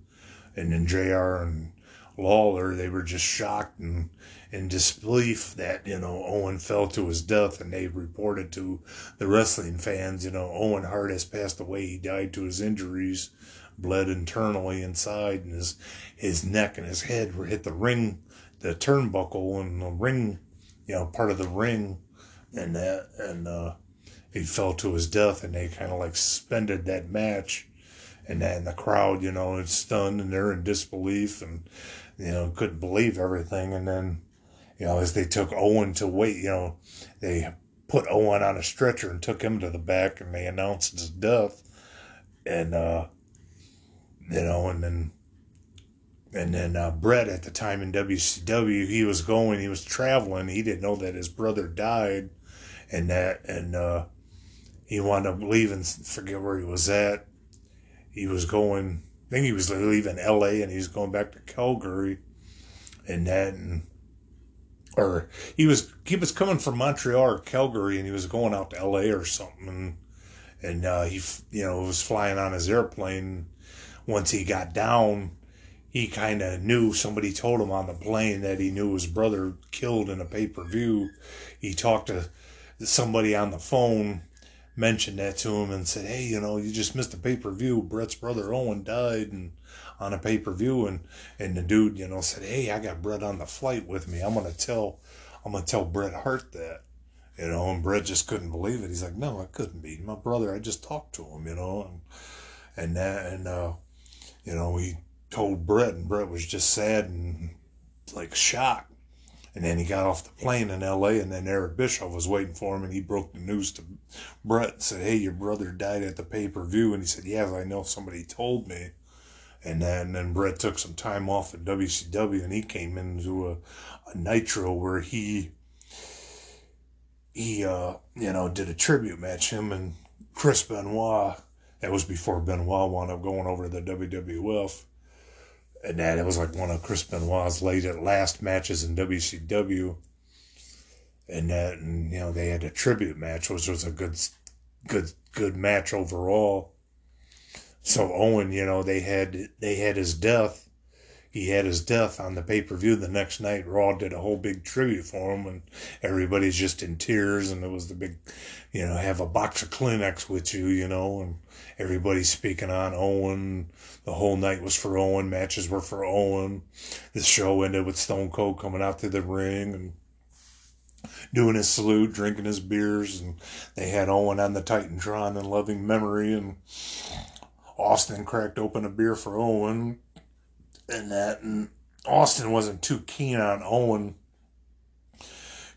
And then Jr. and Lawler, they were just shocked and in disbelief that, you know, Owen fell to his death and they reported to the wrestling fans, you know, Owen Hart has passed away. He died to his injuries, bled internally inside and his, his neck and his head were hit the ring, the turnbuckle and the ring, you know, part of the ring and that, and, uh, he fell to his death and they kind of like suspended that match and then the crowd, you know, is stunned and they're in disbelief and, you know, couldn't believe everything. And then you know, as they took Owen to wait, you know, they put Owen on a stretcher and took him to the back and they announced his death. And, uh, you know, and then, and then, uh, Bret at the time in WCW, he was going, he was traveling. He didn't know that his brother died and that, and, uh, he wound up leaving, forget where he was at. He was going, I think he was leaving LA and he was going back to Calgary and that, and, or he was he was coming from Montreal or Calgary and he was going out to L.A. or something and and uh, he you know was flying on his airplane. Once he got down, he kind of knew somebody told him on the plane that he knew his brother killed in a pay per view. He talked to somebody on the phone, mentioned that to him, and said, "Hey, you know, you just missed a pay per view. Bret's brother Owen died, and on a pay per view, and and the dude, you know, said, "Hey, I got Bret on the flight with me. I'm gonna tell, I'm gonna tell Bret Hart that." You know, and Bret just couldn't believe it. He's like, "No, I couldn't be. My brother. I just talked to him. You know, and and that, and uh, you know, he told Bret, and Bret was just sad and like shocked. And then he got off the plane in L.A. and then Eric Bischoff was waiting for him and he broke the news to Bret and said, "Hey, your brother died at the pay per view." And he said, "Yeah, I know somebody told me." And then, then Bret took some time off at WCW and he came into a, a Nitro where he, he, uh, you know, did a tribute match. Him and Chris Benoit. That was before Benoit wound up going over to the WWF. And that it was like one of Chris Benoit's late at last matches in WCW. And that, and you know, they had a tribute match, which was a good, good, good match overall. So Owen, you know, they had they had his death. He had his death on the pay per view the next night. Raw did a whole big tribute for him, and everybody's just in tears. And it was the big, you know, have a box of Kleenex with you, you know, and everybody's speaking on Owen. The whole night was for Owen. Matches were for Owen. The show ended with Stone Cold coming out to the ring and doing his salute, drinking his beers, and they had Owen on the Titantron in loving memory, and Austin cracked open a beer for Owen and that, and Austin wasn't too keen on Owen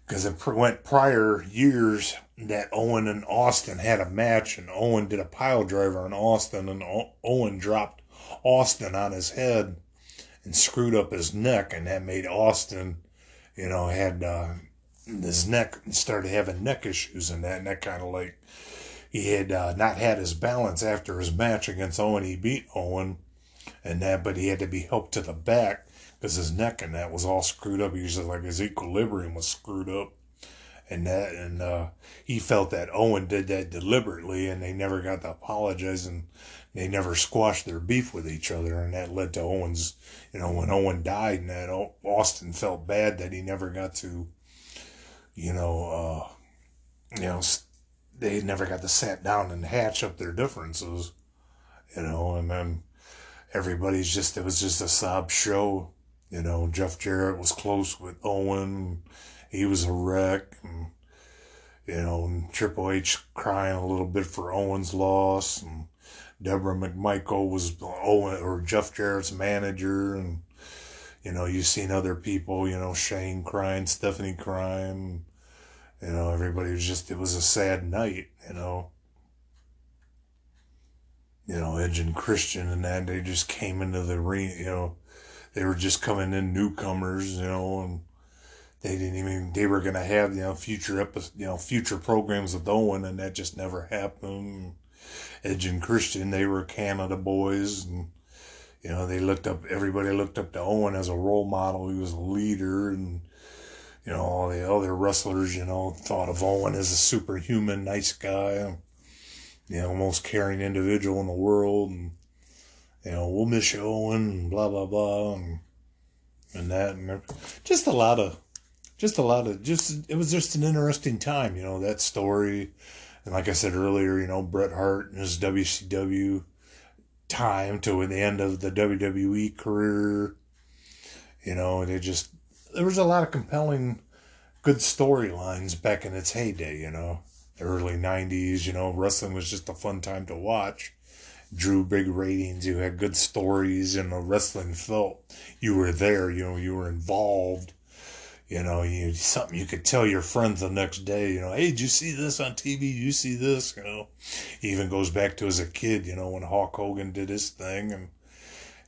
because it went prior years that Owen and Austin had a match, and Owen did a pile driver on Austin, and Owen dropped Austin on his head and screwed up his neck, and that made Austin, you know, had uh, his neck and started having neck issues and that, and that kind of like he had uh, not had his balance after his match against Owen. He beat Owen, and that, but he had to be helped to the back because his neck and that was all screwed up. He was like his equilibrium was screwed up, and that and uh, he felt that Owen did that deliberately, and they never got to apologize, and they never squashed their beef with each other, and that led to Owen's. You know, when Owen died, and that Austin felt bad that he never got to, you know, uh, you know, they never got to sit down and hatch up their differences, you know, and then everybody's just it was just a sob show. You know, Jeff Jarrett was close with Owen. He was a wreck. And, you know, and Triple H crying a little bit for Owen's loss. And Debra McMichael was Owen or Jeff Jarrett's manager. And, you know, you've seen other people, you know, Shane crying, Stephanie crying. You know, everybody was just, it was a sad night, you know you know, Edge and Christian and that, they just came into the ring, you know, they were just coming in newcomers, you know, and they didn't even, they were going to have, you know, future episodes, you know, future programs with Owen, and that just never happened. Edge and Christian, they were Canada boys, and, you know, they looked up, everybody looked up to Owen as a role model. He was a leader, and, you know, all the other wrestlers, you know, thought of Owen as a superhuman, nice guy you know, most caring individual in the world, and you know, we'll miss you, Owen, blah blah blah, and and that, and just a lot of, just a lot of, just it was just an interesting time, you know, that story, and like I said earlier, you know, Bret Hart and his WCW time to the end of the WWE career, you know, they just there was a lot of compelling, good storylines back in its heyday, you know the early 90s, you know, wrestling was just a fun time to watch. Drew big ratings, you had good stories, and the wrestling felt you were there, you know, you were involved. You know, you something you could tell your friends the next day, you know, hey, did you see this on TV? You see this? You know, he even goes back to as a kid, you know, when Hulk Hogan did his thing, and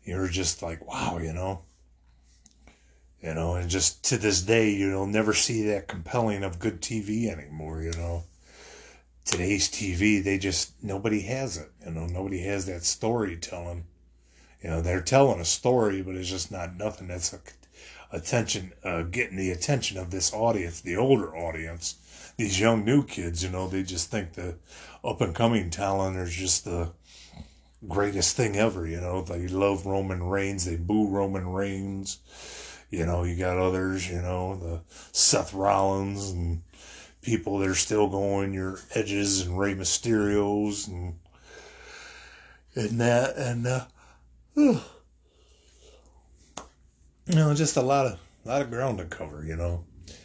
you're just like, wow, you know. You know, and just to this day, you'll never see that compelling of good TV anymore, you know today's TV, they just nobody has it. You know, nobody has that storytelling. You know, they're telling a story, but it's just not nothing that's a, attention, uh, getting the attention of this audience, the older audience. These young new kids, you know, they just think the up and coming talent is just the greatest thing ever. You know, they love Roman Reigns, they boo Roman Reigns. You know, you got others, you know, the Seth Rollins and people that are still going, your Edges and Rey Mysterios and and that and uh, you know, just a lot of a lot of ground to cover. You know,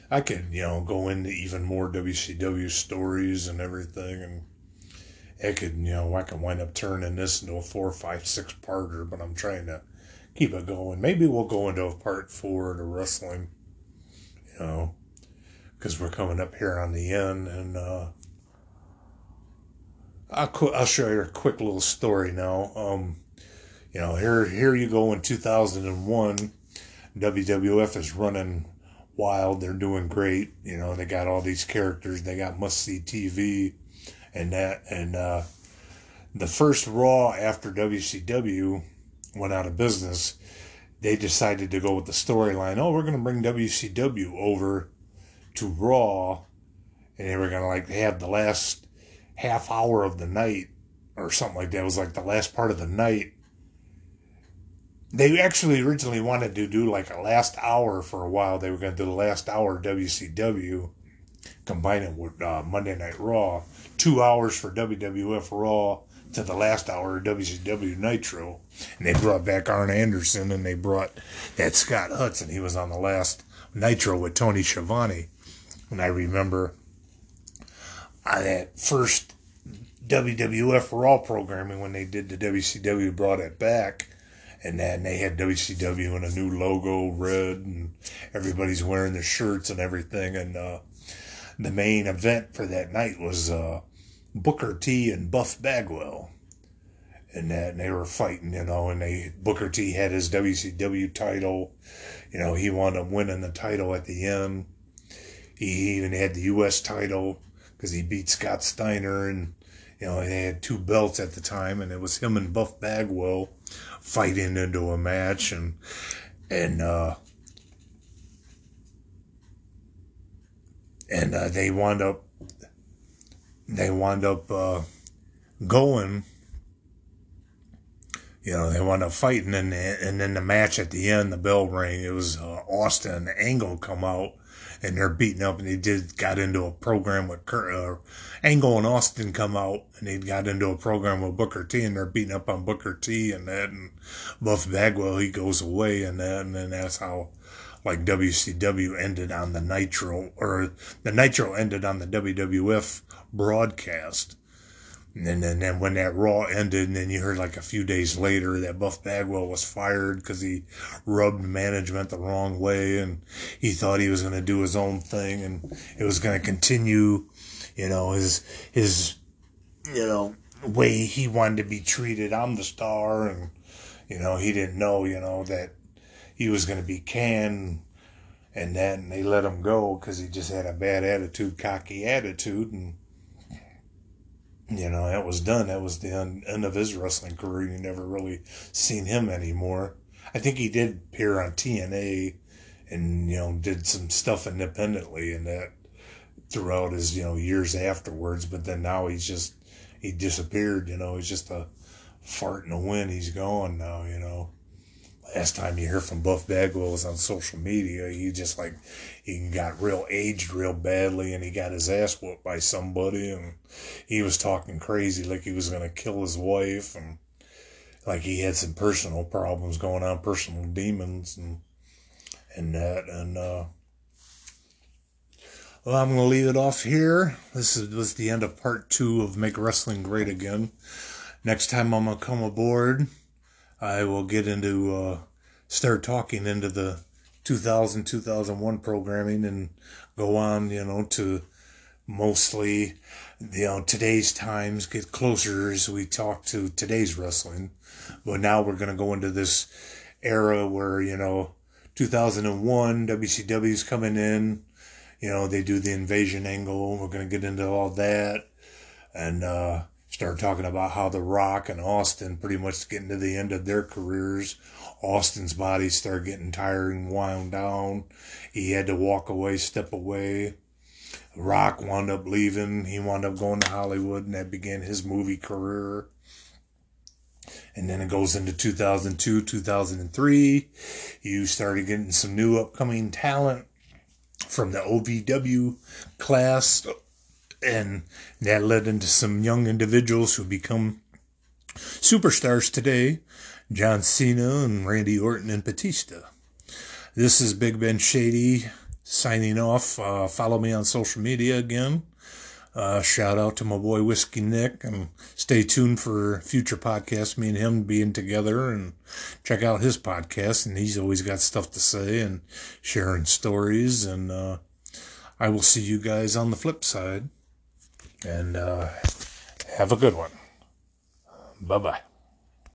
I could you know go into even more WCW stories and everything, and it could you know I can wind up turning this into a four, five, six parter, but I'm trying to keep it going. Maybe we'll go into a part four to wrestling. You know, because we're coming up here on the end, and uh, I'll I'll show you a quick little story now. Um, you know, here here you go in 2001, WWF is running wild. They're doing great. You know, they got all these characters. They got must see TV, and that and uh, the first Raw after WCW went out of business. They decided to go with the storyline. Oh, we're going to bring WCW over to Raw, and they were gonna like have the last half hour of the night or something like that. It was like the last part of the night. They actually originally wanted to do like a last hour for a while. They were going to do the last hour WCW, combine it with uh, Monday Night Raw. Two hours for WWF Raw to the last hour of WCW Nitro. And they brought back Arn Anderson and they brought that Scott Hudson. He was on the last Nitro with Tony Schiavone. And I remember on that first WWF Raw programming when they did the WCW brought it back. And then they had WCW and a new logo, red, and everybody's wearing their shirts and everything. And uh, the main event for that night was uh, Booker T and Buff Bagwell. And that and they were fighting, you know, and they Booker T had his WCW title. You know, he wound up winning the title at the end. He even had the U.S. title because he beat Scott Steiner, and you know they had two belts at the time, and it was him and Buff Bagwell fighting into a match, and and uh, and uh, they wound up they wind up uh, going. You know, they wind up fighting, and and then the match at the end, the bell rang. It was uh, Austin and Angle come out, and they're beating up, and they did got into a program with Kurt, uh, Angle and Austin come out, and they got into a program with Booker T, and they're beating up on Booker T, and that, and Buff Bagwell he goes away, and that, and then that's how like WCW ended on the Nitro, or the Nitro ended on the WWF broadcast. And then, then when that Raw ended, and then you heard like a few days later that Buff Bagwell was fired because he rubbed management the wrong way, and he thought he was going to do his own thing, and it was going to continue, you know, his his, you know, way he wanted to be treated. I'm the star, and you know, he didn't know, you know, that he was going to be canned and then they let him go because he just had a bad attitude, cocky attitude, and you know that was done. That was the end end of his wrestling career. You never really seen him anymore. I think he did appear on TNA, and you know did some stuff independently and that throughout his you know years afterwards. But then now he's just he disappeared. You know he's just a fart in the wind. He's gone now. You know last time you hear from Buff Bagwell was on social media. He just like he got real aged real badly, and he got his ass whooped by somebody, and he was talking crazy like he was gonna kill his wife, and like he had some personal problems going on, personal demons, and and that, and uh. Well, I'm to leave it off here. This is, was the end of part two of Make Wrestling Great Again. Next time I'm to come aboard, I will get into uh, start talking into the 2000 2001 programming and go on you know to mostly you know today's times get closer as we talk to today's wrestling. But now we're going to go into this era where you know 2001 WCW's coming in. You know they do the invasion angle. We're going to get into all that. And uh start talking about how The Rock and Austin pretty much getting to the end of their careers. Austin's body started getting tired and wound down. He had to walk away, step away. Rock wound up leaving. He wound up going to Hollywood, and that began his movie career. And then it goes into 2002, 2003. You started getting some new upcoming talent from the OVW class and that led into some young individuals who become superstars today John Cena and Randy Orton and Batista. This is Big Ben Shady signing off. Uh, follow me on social media again. Uh, shout out to my boy Whiskey Nick and stay tuned for future podcasts. Me and him being together and check out his podcast. And he's always got stuff to say and sharing stories. And uh, I will see you guys on the flip side and uh, have a good one. Bye bye.